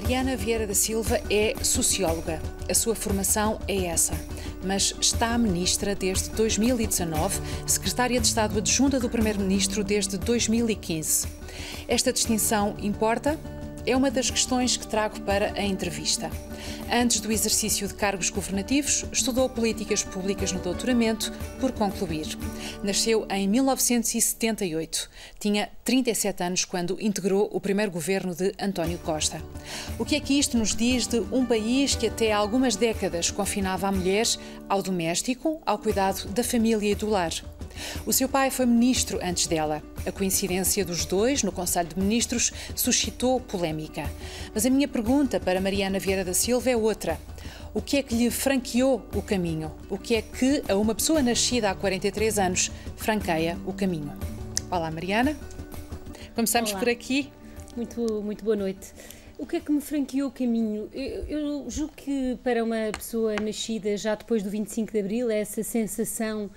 Mariana Vieira da Silva é socióloga. A sua formação é essa. Mas está ministra desde 2019, secretária de Estado adjunta do Primeiro-Ministro desde 2015. Esta distinção importa? É uma das questões que trago para a entrevista. Antes do exercício de cargos governativos, estudou políticas públicas no doutoramento, por concluir. Nasceu em 1978. Tinha 37 anos quando integrou o primeiro governo de António Costa. O que é que isto nos diz de um país que até há algumas décadas confinava a mulher ao doméstico, ao cuidado da família e do lar? O seu pai foi ministro antes dela. A coincidência dos dois no Conselho de Ministros suscitou polémica. Mas a minha pergunta para Mariana Vieira da Silva é outra. O que é que lhe franqueou o caminho? O que é que a uma pessoa nascida há 43 anos franqueia o caminho? Olá, Mariana. Começamos Olá. por aqui. Muito, muito boa noite. O que é que me franqueou o caminho? Eu, eu julgo que para uma pessoa nascida já depois do 25 de Abril, é essa sensação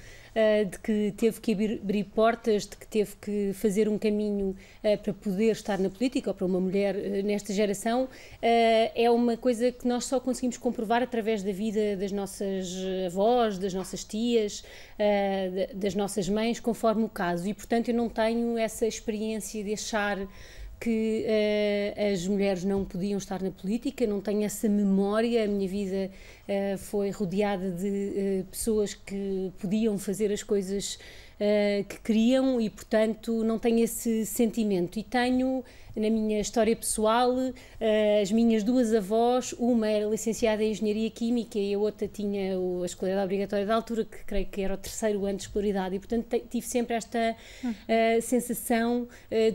de que teve que abrir, portas, de que teve que fazer um caminho ah, para poder estar na política, ou para uma mulher ah, nesta geração, é uma coisa que nós só conseguimos comprovar através da vida das nossas avós, das nossas tias, da- das nossas mães, conforme o caso. E, portanto, eu não tenho essa experiência de achar que eh, as mulheres não podiam estar na política, não tenho essa memória, a minha vida eh, foi rodeada de eh, pessoas que podiam fazer as coisas eh, que queriam e, portanto, não tenho esse sentimento. E tenho na minha história pessoal eh, as minhas duas avós, uma era licenciada em Engenharia Química e a outra tinha o- a escolaridade obrigatória da altura, que creio que era o terceiro ano de escolaridade, e portanto tive sempre esta eh, sensação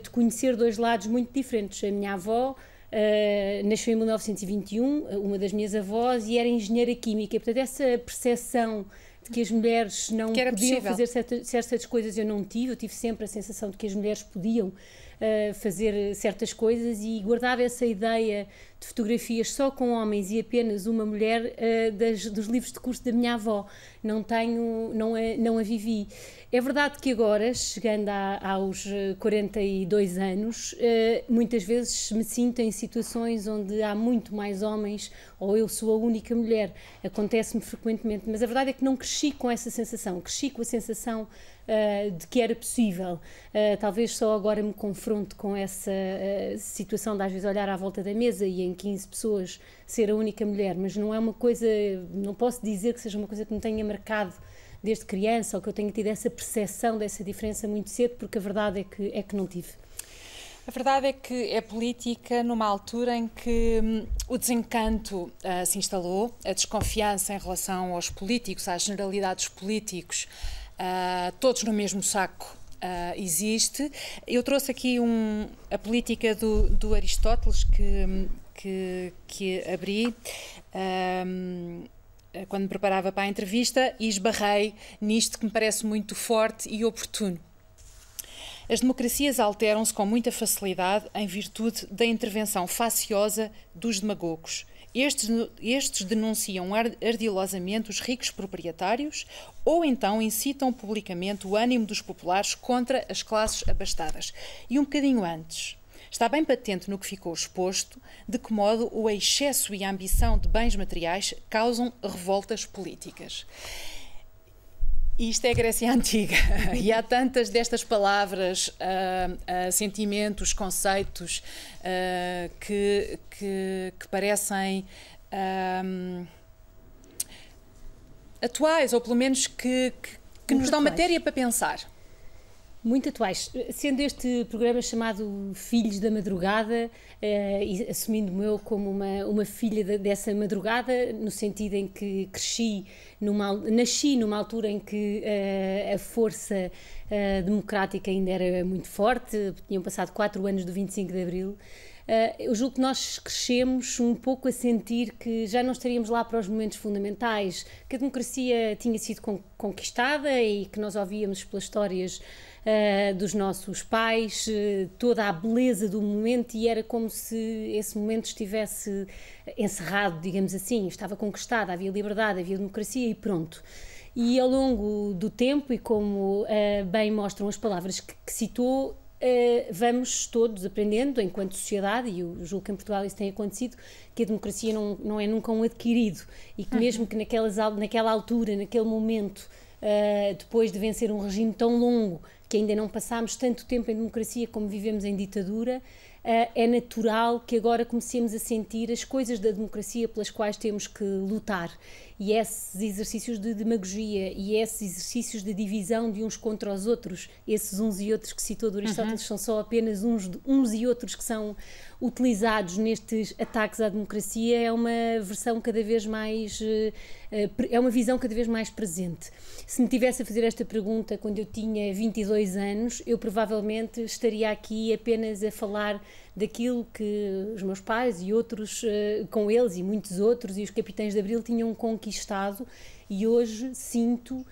de conhecer dois lados muito diferentes. A minha avó eh, nasceu em 1921, uma das minhas avós, e era engenheira química, e, portanto essa percepção de que as mulheres não podiam possível. fazer certa- certas coisas eu não tive, eu tive sempre a sensação de que as mulheres podiam fazer certas coisas e guardava essa ideia de fotografias só com homens e apenas uma mulher uh, das- dos livros de curso da minha avó. Não tenho, não a, não a vivi. É verdade que agora, chegando a- aos uh, 42 anos, uh, muitas vezes me sinto em situações onde há muito mais homens ou eu sou a única mulher. Acontece-me frequentemente, mas a verdade é que não cresci com essa sensação, cresci com a sensação uh, de que era possível. Uh, talvez só agora me confronte com essa uh, situação de às vezes olhar à volta da mesa e em 15 pessoas ser a única mulher, mas não é uma coisa, não posso dizer que seja uma coisa que me tenha marcado desde criança ou que eu tenha tido essa percepção dessa diferença muito cedo, porque a verdade é que, é que não tive. A verdade é que é política numa altura em que hum, o desencanto ah, se instalou, a desconfiança em relação aos políticos, às generalidades políticos, ah, todos no mesmo saco. ah, existe. Eu trouxe aqui um, a política do, do Aristóteles que, que, que abri hum, quando me preparava para a entrevista e esbarrei nisto que me parece muito forte e oportuno. As democracias alteram-se com muita facilidade em virtude da intervenção faciosa dos demagogos. Estes, estes denunciam ar- ardilosamente os ricos proprietários ou então incitam publicamente o ânimo dos populares contra as classes abastadas. E um bocadinho antes, está bem patente no que ficou exposto de que modo o excesso e a ambição de bens materiais causam revoltas políticas. E Isto é a Grécia Antiga e há tantas destas palavras, ah, ah, sentimentos, conceitos ah, que, que, que parecem atuais ou pelo menos que, que, que nos dão atuais. matéria para pensar. Muito atuais. Sendo este programa chamado Filhos da Madrugada, eh, e assumindo-me eu como uma, uma filha de- dessa madrugada, no sentido em que cresci, numa, nasci numa altura em que eh, a força eh, democrática ainda era muito forte, tinham passado quatro anos do 25 de Abril. Uh, eu julgo que nós crescemos um pouco a sentir que já não estaríamos lá para os momentos fundamentais, que a democracia tinha sido con- conquistada e que nós ouvíamos pelas histórias uh, dos nossos pais uh, toda a beleza do momento e era como se esse momento estivesse encerrado, digamos assim, estava conquistado, havia liberdade, havia democracia e pronto. E ao longo do tempo, e como uh, bem mostram as palavras que, que citou, Uh, vamos todos aprendendo, enquanto sociedade, e eu julgo que em Portugal isso tem acontecido, que a democracia não, não é nunca um adquirido. E que, mesmo que naquelas, naquela altura, naquele momento, uh, depois de vencer um regime tão longo, que ainda não passámos tanto tempo em democracia como vivemos em ditadura, é natural que agora comecemos a sentir as coisas da democracia pelas quais temos que lutar e esses exercícios de demagogia e esses exercícios de divisão de uns contra os outros, esses uns e outros que citou do Aristóteles, uhum. são só apenas uns, uns e outros que são utilizados nestes ataques à democracia, é uma versão cada vez mais. Eh, eh, é uma visão cada vez mais presente. Se me tivesse a fazer esta pergunta quando eu tinha 22 anos, eu provavelmente estaria aqui apenas a falar daquilo que os meus pais e outros, eh, com eles e muitos outros, e os capitães de Abril tinham conquistado, e hoje sinto uh,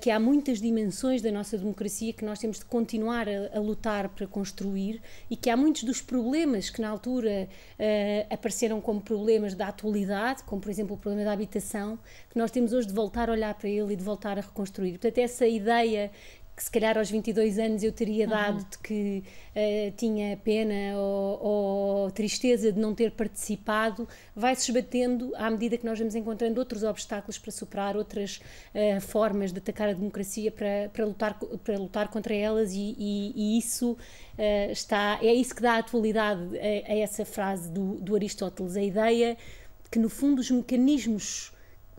que há muitas dimensões da nossa democracia que nós temos de continuar a, a lutar para construir e que há muitos dos problemas que na altura uh, apareceram como problemas da atualidade, como por exemplo o problema da habitação, que nós temos hoje de voltar a olhar para ele e de voltar a reconstruir. Portanto, essa ideia que se calhar aos 22 anos eu teria dado uhum. de que uh, tinha pena ou, ou, tristeza de não ter participado, vai-se esbatendo à medida que nós vamos encontrando outros obstáculos para superar, outras uh, formas de atacar a democracia para, para, lutar, para lutar contra elas e, e, e isso uh, está, é isso que dá atualidade a, a essa frase do, do Aristóteles, a ideia que no fundo os mecanismos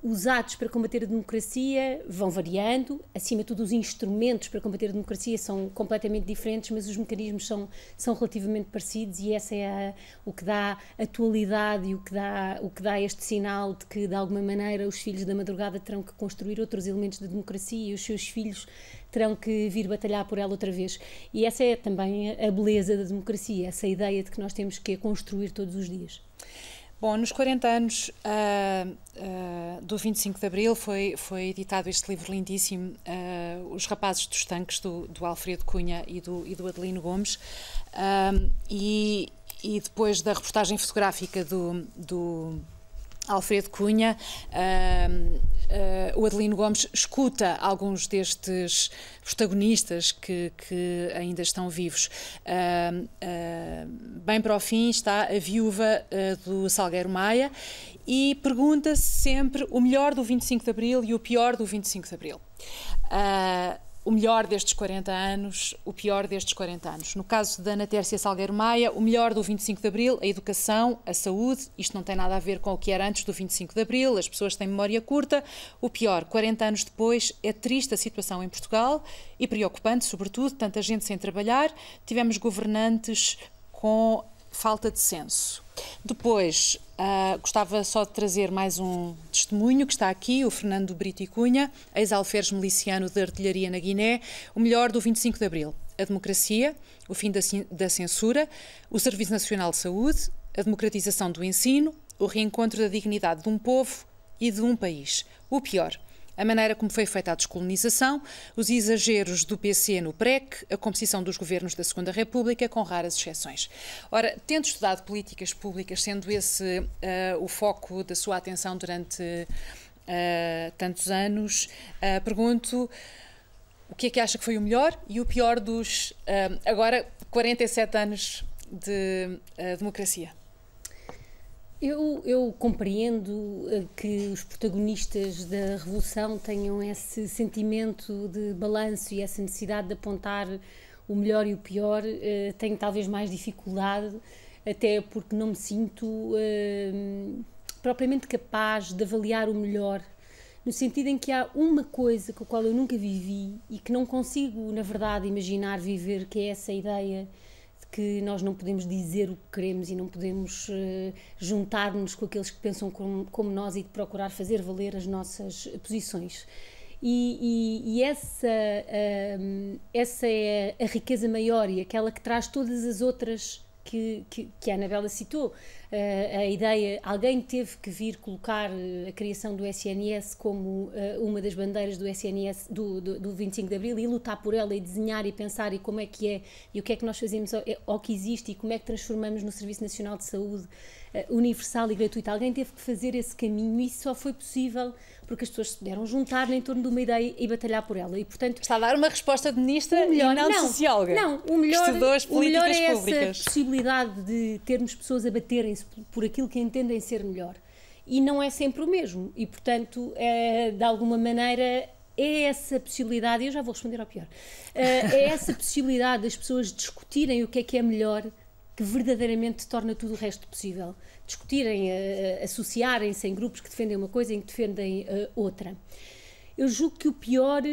usados para combater a democracia vão variando, acima de tudo os instrumentos para combater a democracia são completamente diferentes, mas os mecanismos são, são relativamente parecidos e essa é a, o que dá atualidade e o que dá, o que dá este sinal de que de alguma maneira os filhos da madrugada terão que construir outros elementos da democracia e os seus filhos terão que vir batalhar por ela outra vez. E essa é também a beleza da democracia, essa ideia de que nós temos que construir todos os dias. Bom, nos 40 anos uh, uh, do 25 de Abril foi, foi editado este livro lindíssimo, uh, Os Rapazes dos Tanques, do, do, Alfredo Cunha e do, e do Adelino Gomes. e, e depois da reportagem fotográfica do, do Alfredo Cunha, uh, uh, o Adelino Gomes escuta alguns destes protagonistas que, que ainda estão vivos. Uh, bem para o fim está a viúva do Salgueiro Maia e pergunta-se sempre o melhor do 25 de Abril e o pior do 25 de Abril o melhor destes 40 anos, o pior destes 40 anos. No caso da Ana Tércia Salgueiro Maia, o melhor do 25 de Abril, a educação, a saúde, isto não tem nada a ver com o que era antes do 25 de Abril, as pessoas têm memória curta. O pior, 40 anos depois, é triste a situação em Portugal e preocupante, sobretudo, tanta gente sem trabalhar, tivemos governantes com falta de senso. Depois, uh, gostava só de trazer mais um testemunho que está aqui, o Fernando Brito e Cunha, ex-alferes miliciano de artilharia na Guiné, o melhor do 25 de Abril. A democracia, o fim da, da censura, o Serviço Nacional de Saúde, a democratização do ensino, o reencontro da dignidade de um povo e de um país. O pior, a maneira como foi feita a descolonização, os exageros do PC no PREC, a composição dos governos da Segunda República, com raras exceções. Ora, tendo estudado políticas públicas, sendo esse uh, o foco da sua atenção durante uh, tantos anos, uh, pergunto o que é que acha que foi o melhor e o pior dos, agora, 47 anos de democracia? Eu, eu, compreendo eh, que os protagonistas da Revolução tenham esse sentimento de balanço e essa necessidade de apontar o melhor e o pior. Eh, tenho talvez mais dificuldade, até porque não me sinto uh, propriamente capaz de avaliar o melhor, no sentido em que há uma coisa com a qual eu nunca vivi e que não consigo, na verdade, imaginar viver, que é essa ideia que nós não podemos dizer o que queremos e não podemos uh, juntar-nos com aqueles que pensam como, como, nós e procurar fazer valer as nossas posições. E, e, e essa, uh, essa é a riqueza maior e aquela que traz todas as outras que, que, que a Anabela citou. Uh, a ideia, alguém teve que vir colocar a criação do SNS como uh, uma das bandeiras do SNS do, do, do, 25 de Abril e lutar por ela e desenhar e pensar e como é que é e o que é que nós fazemos ao, ao que existe e como é que transformamos no Serviço Nacional de Saúde uh, universal e gratuito. Alguém teve que fazer esse caminho e isso só foi possível porque as pessoas se puderam juntar em torno de uma ideia e batalhar por ela. E, portanto, Está a dar uma resposta de ministra melhor, e não, não socióloga. Não, o melhor, o melhor é públicas. essa possibilidade de termos pessoas a baterem-se por aquilo que entendem ser melhor. E não é sempre o mesmo. E, portanto, é, de alguma maneira, é essa possibilidade, eu já vou responder ao pior, eh, é essa possibilidade das pessoas discutirem o que é que é melhor que verdadeiramente torna tudo o resto possível discutirem, associarem-se em grupos que defendem uma coisa e que defendem uh, outra. Eu julgo que o pior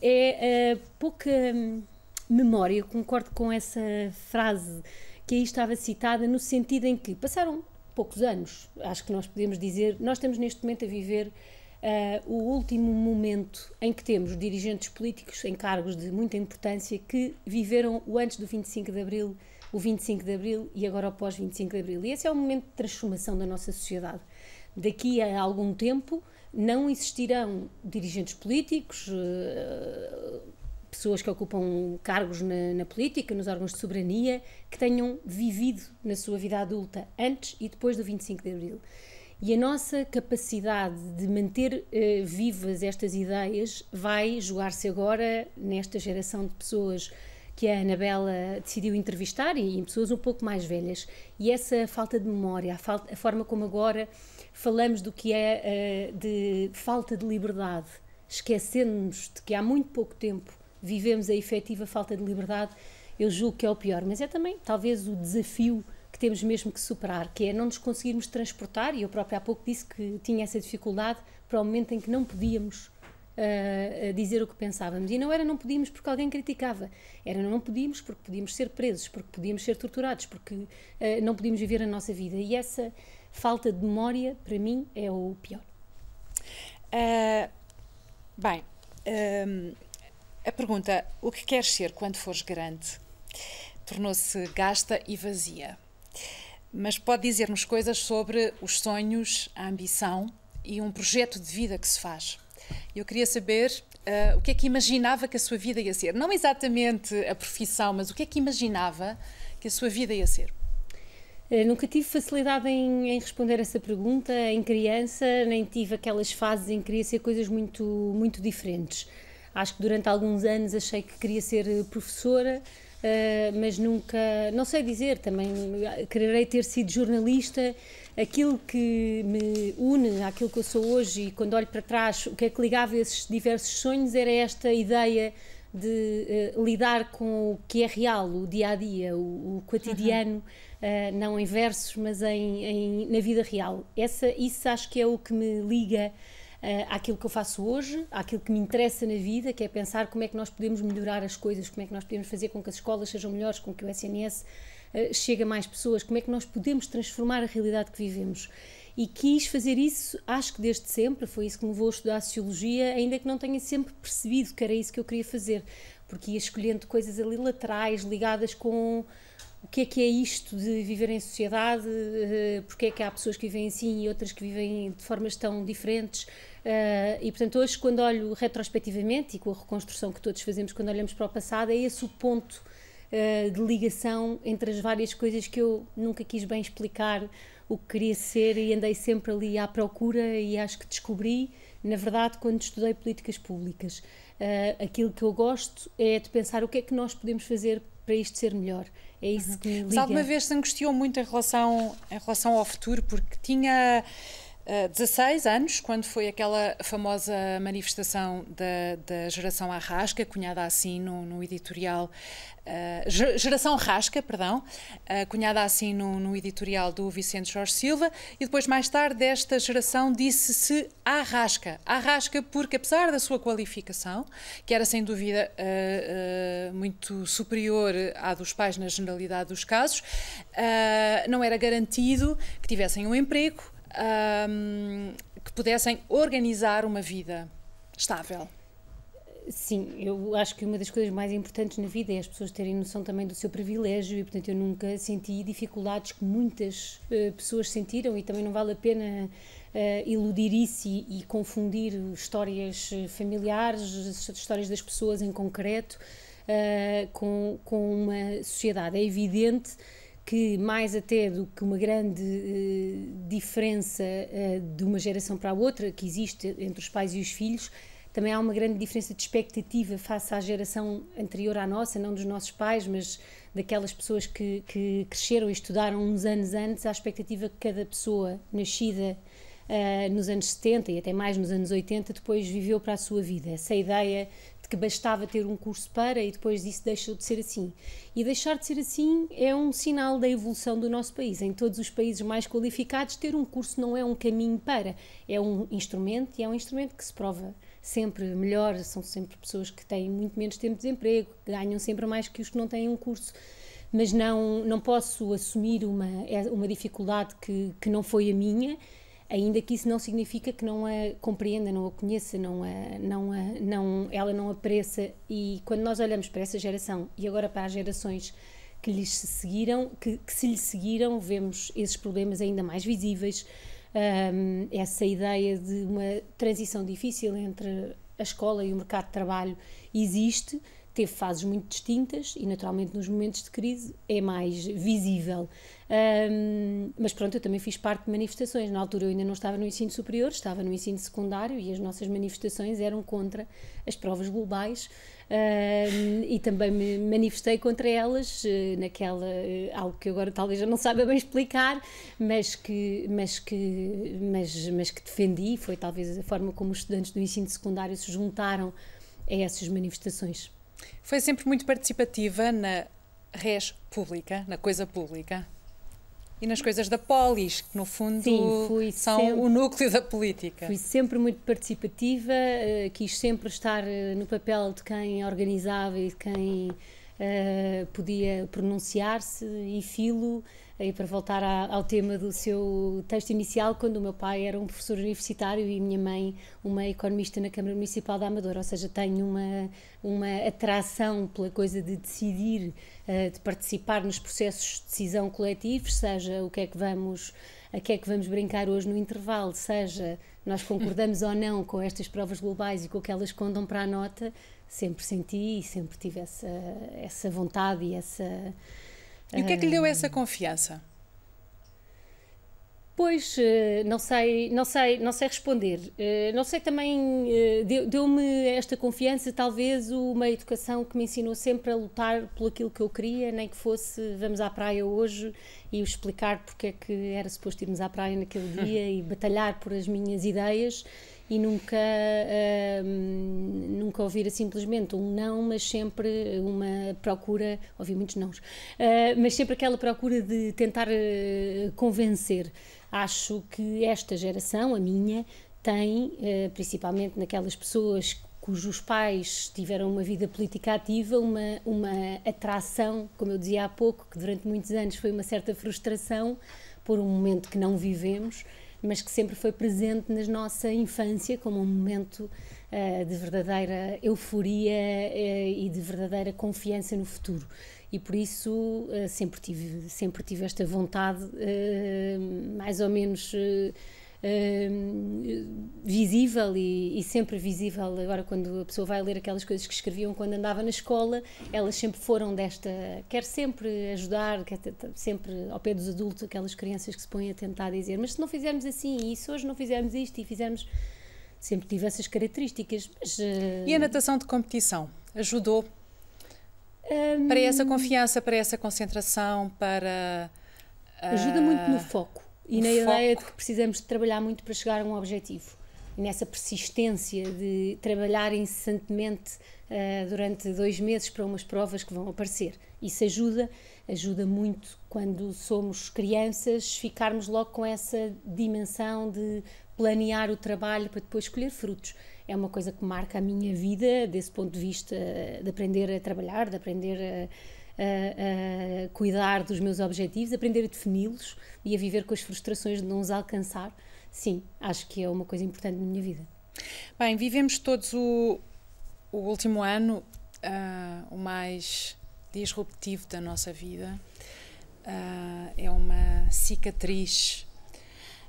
é a pouca hum, memória, eu concordo com essa frase que aí estava citada, no sentido em que passaram poucos anos, acho que nós podemos dizer, nós estamos neste momento a viver uh, o último momento em que temos dirigentes políticos em cargos de muita importância que viveram o antes do 25 de Abril o 25 de Abril e agora o pós-25 de Abril. E esse é o momento de transformação da nossa sociedade. Daqui a algum tempo não existirão dirigentes políticos, eh, pessoas que ocupam cargos na, na, política, nos órgãos de soberania, que tenham vivido na sua vida adulta antes e depois do 25 de Abril. E a nossa capacidade de manter uh, vivas estas ideias vai jogar-se agora nesta geração de pessoas que a Anabela decidiu entrevistar e em pessoas um pouco mais velhas. E essa falta de memória, a, falta, a forma como agora falamos do que é uh, de falta de liberdade, esquecendo-nos de que há muito pouco tempo vivemos a efetiva falta de liberdade, eu julgo que é o pior. Mas é também, talvez, o desafio que temos mesmo que superar, que é não nos conseguirmos transportar, e eu própria há pouco disse que tinha essa dificuldade, para o momento em que não podíamos a dizer o que pensávamos. E não era não podíamos porque alguém criticava, era não podíamos porque podíamos ser presos, porque podíamos ser torturados, porque uh, não podíamos viver a nossa vida. E essa falta de memória, para mim, é o pior. Uh, bem, uh, a pergunta: o que queres ser quando fores grande? Tornou-se gasta e vazia. Mas pode dizer-nos coisas sobre os sonhos, a ambição e um projeto de vida que se faz. Eu queria saber uh, o que é que imaginava que a sua vida ia ser. Não exatamente a profissão, mas o que é que imaginava que a sua vida ia ser. Eu nunca tive facilidade em, em, responder essa pergunta em criança, nem tive aquelas fases em que queria ser coisas muito, muito diferentes. Acho que durante alguns anos achei que queria ser professora, uh, mas nunca, não sei dizer, também quererei ter sido jornalista aquilo que me une àquilo que eu sou hoje e quando olho para trás, o que é que ligava esses diversos sonhos era esta ideia de uh, lidar com o que é real, o dia a dia, o, o cotidiano, uhum. uh, não em versos, mas em, em, na vida real. Essa, isso acho que é o que me liga uh, àquilo que eu faço hoje, àquilo que me interessa na vida, que é pensar como é que nós podemos melhorar as coisas, como é que nós podemos fazer com que as escolas sejam melhores, com que o SNS uh, chegue a mais pessoas, como é que nós podemos transformar a realidade que vivemos. E quis fazer isso, acho que desde sempre, foi isso que me levou a estudar a Sociologia, ainda que não tenha sempre percebido que era isso que eu queria fazer, porque ia escolhendo coisas ali laterais, ligadas com o que é que é isto de viver em sociedade, uh, porque é que há pessoas que vivem assim e outras que vivem de formas tão diferentes. Uh, e portanto, hoje, quando olho retrospectivamente e com a reconstrução que todos fazemos quando olhamos para o passado, é esse o ponto uh, de ligação entre as várias coisas que eu nunca quis bem explicar o que queria ser e andei sempre ali à procura e acho que descobri, na verdade, quando estudei políticas públicas. Uh, aquilo que eu gosto é de pensar o que é que nós podemos fazer para isto ser melhor. É isso que me liga. Mas alguma vez se angustiou muito em relação, em relação ao futuro, porque tinha 16 anos, quando foi aquela famosa manifestação da, da geração Arrasca, cunhada assim no, no editorial, uh, geração Rasca, perdão, uh, cunhada assim no, no, editorial do Vicente Jorge Silva, e depois mais tarde desta geração disse-se Arrasca. Arrasca porque apesar da sua qualificação, que era sem dúvida uh, muito superior à dos pais na generalidade dos casos, não era garantido que tivessem um emprego, um, que pudessem organizar uma vida estável? sim, eu acho que uma das coisas mais importantes na vida é as pessoas terem noção também do seu privilégio e, portanto, eu nunca senti dificuldades que muitas uh, pessoas sentiram e também não vale a pena uh, iludir isso e, e, confundir histórias familiares, histórias das pessoas em concreto, uh, com, com uma sociedade. É evidente que mais até do que uma grande uh, diferença uh, de uma geração para a outra que existe entre os pais e os filhos, também há uma grande diferença de expectativa face à geração anterior à nossa, não dos nossos pais, mas daquelas pessoas que, que cresceram e estudaram uns anos antes, à expectativa que cada pessoa nascida uh, nos anos 70 e até mais nos anos 80 depois viveu para a sua vida. Essa ideia que bastava ter um curso para e depois disso deixou de ser assim. E deixar de ser assim é um sinal da evolução do nosso país. Em todos os países mais qualificados, ter um curso não é um caminho para, é um instrumento e é um instrumento que se prova sempre melhor. São sempre pessoas que têm muito menos tempo de desemprego, ganham sempre mais que os que não têm um curso. Mas não, não posso assumir uma, é uma dificuldade que, que não foi a minha ainda que isso não significa que não a compreenda, não a conheça, não a, não a, não, ela não apreça. E quando nós olhamos para essa geração e agora para as gerações que lhes seguiram, que, que se lhe seguiram, vemos esses problemas ainda mais visíveis. Um, essa ideia de uma transição difícil entre a escola e o mercado de trabalho existe, teve fases muito distintas e, naturalmente, nos momentos de crise é mais visível. Um, mas pronto, eu também fiz parte de manifestações. Na altura eu ainda não estava no ensino superior, estava no ensino secundário e as nossas manifestações eram contra as provas globais um, e também me manifestei contra elas uh, naquela, uh, algo que agora talvez eu não saiba bem explicar, mas que, mas que, mas, mas que defendi. Foi talvez a forma como os estudantes do ensino secundário se juntaram a essas manifestações. Foi sempre muito participativa na res pública, na coisa pública? e nas coisas da polis, que no fundo Sim, são sempre, o núcleo da política. Fui sempre muito participativa, uh, quis sempre estar uh, no papel de quem organizava e de quem uh, podia pronunciar-se e filo e para voltar a, ao tema do seu texto inicial, quando o meu pai era um professor universitário e minha mãe uma economista na Câmara Municipal da Amadora, ou seja, tenho uma, uma atração pela coisa de decidir, uh, de participar nos processos de decisão coletivos, seja o que é que vamos a que é que vamos brincar hoje no intervalo, seja nós concordamos ou não com estas provas globais e com o que elas contam para a nota, sempre senti e sempre tive essa, essa vontade e essa e o que é que lhe deu essa confiança? Pois, eh, não sei, não sei, não sei responder. Eh, não sei também, eh, deu-me esta confiança, talvez uma educação que me ensinou sempre a lutar por aquilo que eu queria, nem que fosse vamos à praia hoje e explicar porque é que era suposto irmos à praia naquele dia e batalhar por as minhas ideias e nunca, uh, nunca ouvir simplesmente um não, mas sempre uma procura, ouvi muitos nãos, uh, mas sempre aquela procura de tentar uh, convencer. Acho que esta geração, a minha, tem, principalmente naquelas pessoas cujos pais tiveram uma vida política ativa, uma, uma atração, como eu dizia há pouco, que durante muitos anos foi uma certa frustração por um momento que não vivemos mas que sempre foi presente na nossa infância como um momento uh, de verdadeira euforia uh, e de verdadeira confiança no futuro. E por isso uh, sempre, tive, sempre tive esta vontade, mais ou menos visível e, e, sempre visível. Agora, quando a pessoa vai ler aquelas coisas que escreviam quando andava na escola, elas sempre foram desta. Quer sempre ajudar, quer sempre ao pé dos adultos, aquelas crianças que se põem a tentar dizer, mas se não fizermos assim, e se hoje não fizermos isto e fizermos. Sempre tive essas características. Mas, uh... E a natação de competição? Ajudou? Para essa confiança, para essa concentração, para. Ajuda muito no foco e na foco. ideia de que precisamos de trabalhar muito para chegar a um objetivo. E nessa persistência de trabalhar incessantemente uh, durante dois meses para umas provas que vão aparecer. Isso ajuda, ajuda muito quando somos crianças, ficarmos logo com essa dimensão de planear o trabalho para depois escolher frutos. É uma coisa que marca a minha vida, desse ponto de vista de aprender a trabalhar, de aprender a a, a cuidar dos meus objetivos, aprender a defini-los e a viver com as frustrações de não os alcançar. Sim, acho que é uma coisa importante na minha vida. Bem, vivemos todos o, o último ano, uh, o mais disruptivo da nossa vida, uh, é uma cicatriz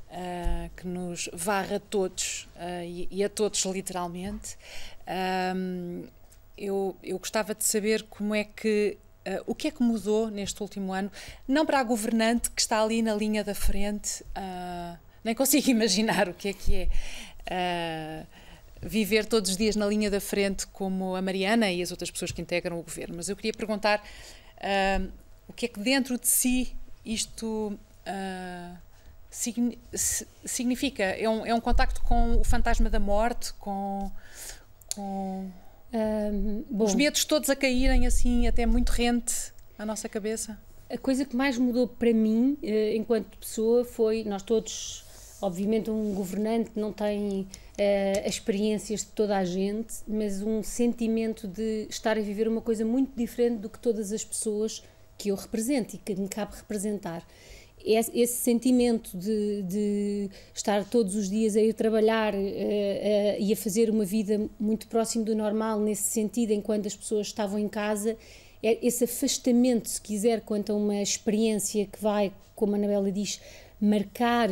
uh, que nos varra a todos e, e, a todos literalmente. Eu, eu gostava de saber como é que Uh, o que é que mudou neste último ano? Não para a governante que está ali na linha da frente, uh, nem consigo imaginar o que é que é. Uh, viver todos os dias na linha da frente como a Mariana e as outras pessoas que integram o governo. Mas eu queria perguntar o que é que dentro de si isto signi significa? É um, é um contacto com o fantasma da morte, com, com os medos todos a caírem assim até muito rente à nossa cabeça? A coisa que mais mudou para mim, eh, enquanto pessoa, foi nós todos Obviamente, um governante não tem uh, as experiências de toda a gente, mas um sentimento de estar a viver uma coisa muito diferente do que todas as pessoas que eu represento e que me cabe representar. Esse, sentimento de, de, estar todos os dias a ir trabalhar uh, uh, e a fazer uma vida muito próximo do normal, nesse sentido, enquanto as pessoas estavam em casa, é esse afastamento, se quiser, quanto a uma experiência que vai, como a Anabela diz, marcar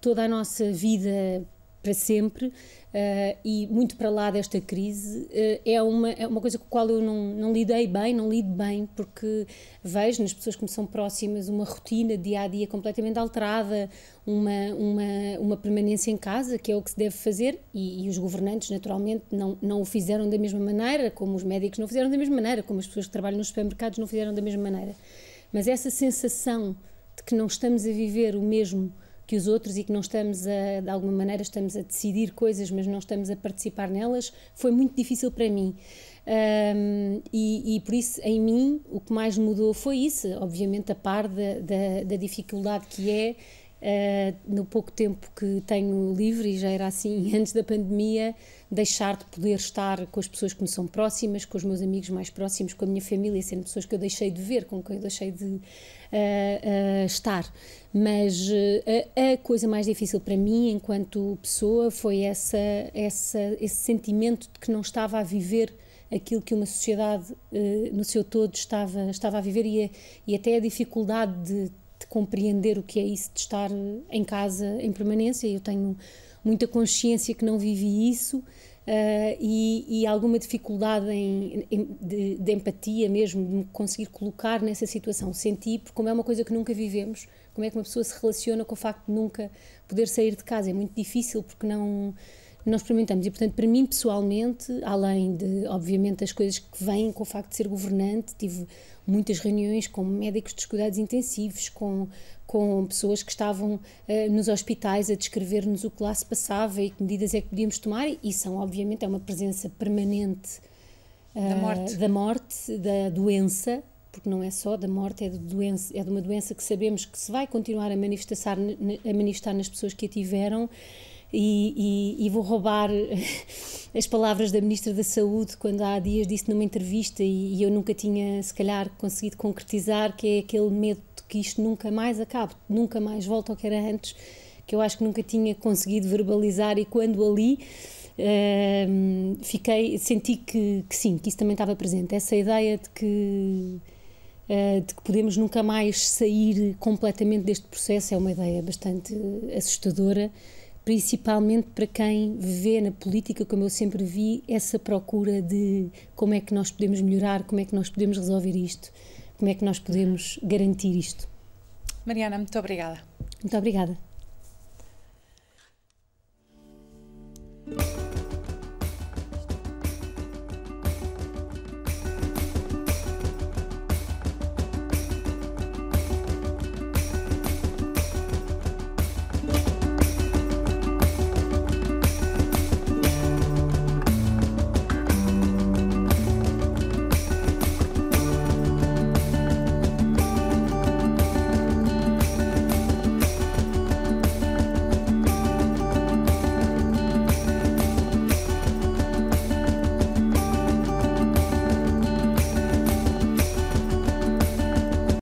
toda a nossa vida para sempre uh, e muito para lá desta crise uh, é, uma, é uma coisa com a qual eu não, não lidei bem, não lido bem, porque vejo nas pessoas que me são próximas uma rotina dia a dia completamente alterada, uma, uma, uma permanência em casa, que é o que se deve fazer, e, e os governantes, naturalmente, não, não o fizeram da mesma maneira, como os médicos não fizeram da mesma maneira, como as pessoas que trabalham nos supermercados não fizeram da mesma maneira. Mas essa sensação de que não estamos a viver o mesmo que os outros e que não estamos a, de alguma maneira, estamos a decidir coisas, mas não estamos a participar nelas, foi muito difícil para mim. Um, e, e, por isso, em mim, o que mais mudou foi isso, obviamente, a par da, da, da dificuldade que é, uh, no pouco tempo que tenho livre, e já era assim antes da pandemia, deixar de poder estar com as pessoas que me são próximas, com os meus amigos mais próximos, com a minha família, sendo pessoas que eu deixei de ver, com quem eu deixei de uh, estar. Mas uh, a, coisa mais difícil para mim, enquanto pessoa, foi essa, essa, esse sentimento de que não estava a viver aquilo que uma sociedade no seu todo estava, estava a viver e, a, e até a dificuldade de, de compreender o que é isso de estar em casa em permanência. Eu tenho muita consciência que não vivi isso uh, e, e, alguma dificuldade em, em de, de, empatia mesmo, de me conseguir colocar nessa situação. Senti, porque como é uma coisa que nunca vivemos, como é que uma pessoa se relaciona com o facto de nunca poder sair de casa? É muito difícil porque não não experimentamos. E, portanto, para mim, pessoalmente, além de, obviamente, as coisas que vêm com o facto de ser governante, tive muitas reuniões com médicos dos cuidados intensivos, com, com pessoas que estavam uh, nos hospitais a descrever-nos o que lá se passava e que medidas é que podíamos tomar, e são, obviamente, é uma presença permanente da, morte. da morte, da doença, porque não é só da morte, é de, doença, é de uma doença que sabemos que se vai continuar a manifestar, a manifestar nas pessoas que a tiveram, e, e, e, vou roubar as palavras da Ministra da Saúde quando há dias disse numa entrevista e, e, eu nunca tinha se calhar conseguido concretizar que é aquele medo de que isto nunca mais acabe, nunca mais volte ao que era antes, que eu acho que nunca tinha conseguido verbalizar e quando ali uh, fiquei, senti que, que, sim, que isso também estava presente, essa ideia de que uh, de que podemos nunca mais sair completamente deste processo é uma ideia bastante assustadora principalmente para quem vê na política, como eu sempre vi, essa procura de como é que nós podemos melhorar, como é que nós podemos resolver isto, como é que nós podemos garantir isto. Mariana, muito obrigada. Muito obrigada.